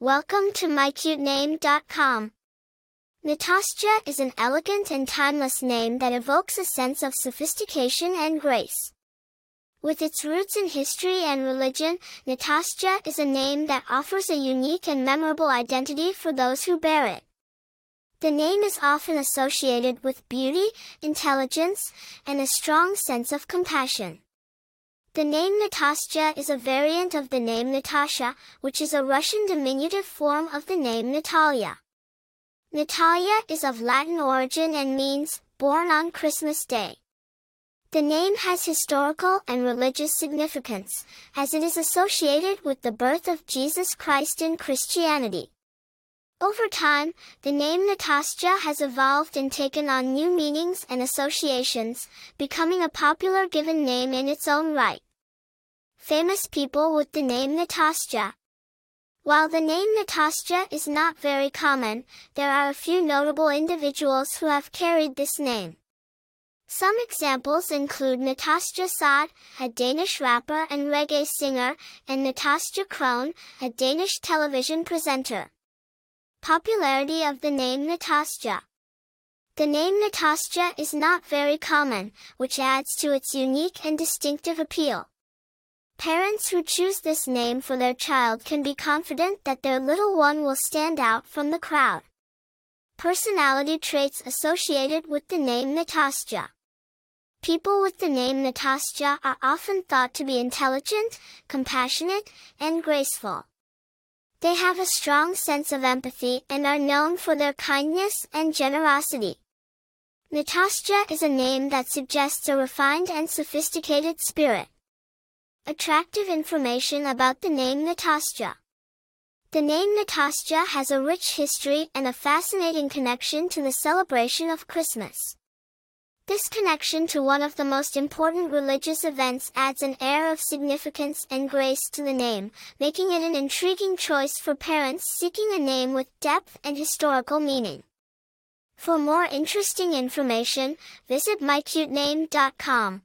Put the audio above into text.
Welcome to mycutename.com. Natasja is an elegant and timeless name that evokes a sense of sophistication and grace. With its roots in history and religion, Natasja is a name that offers a unique and memorable identity for those who bear it. The name is often associated with beauty, intelligence, and a strong sense of compassion. The name Natasja is a variant of the name Natasha, which is a Russian diminutive form of the name Natalia. Natalia is of Latin origin and means, born on Christmas Day. The name has historical and religious significance, as it is associated with the birth of Jesus Christ in Christianity. Over time, the name Natasja has evolved and taken on new meanings and associations, becoming a popular given name in its own right famous people with the name Natasja. While the name Natasja is not very common, there are a few notable individuals who have carried this name. Some examples include Natasja Saad, a Danish rapper and reggae singer, and Natasja Crone, a Danish television presenter. Popularity of the name Natasja. The name Natasja is not very common, which adds to its unique and distinctive appeal. Parents who choose this name for their child can be confident that their little one will stand out from the crowd. Personality traits associated with the name Natasja. People with the name Natasja are often thought to be intelligent, compassionate, and graceful. They have a strong sense of empathy and are known for their kindness and generosity. Natasja is a name that suggests a refined and sophisticated spirit. Attractive information about the name Natasja. The name Natasja has a rich history and a fascinating connection to the celebration of Christmas. This connection to one of the most important religious events adds an air of significance and grace to the name, making it an intriguing choice for parents seeking a name with depth and historical meaning. For more interesting information, visit mycutename.com.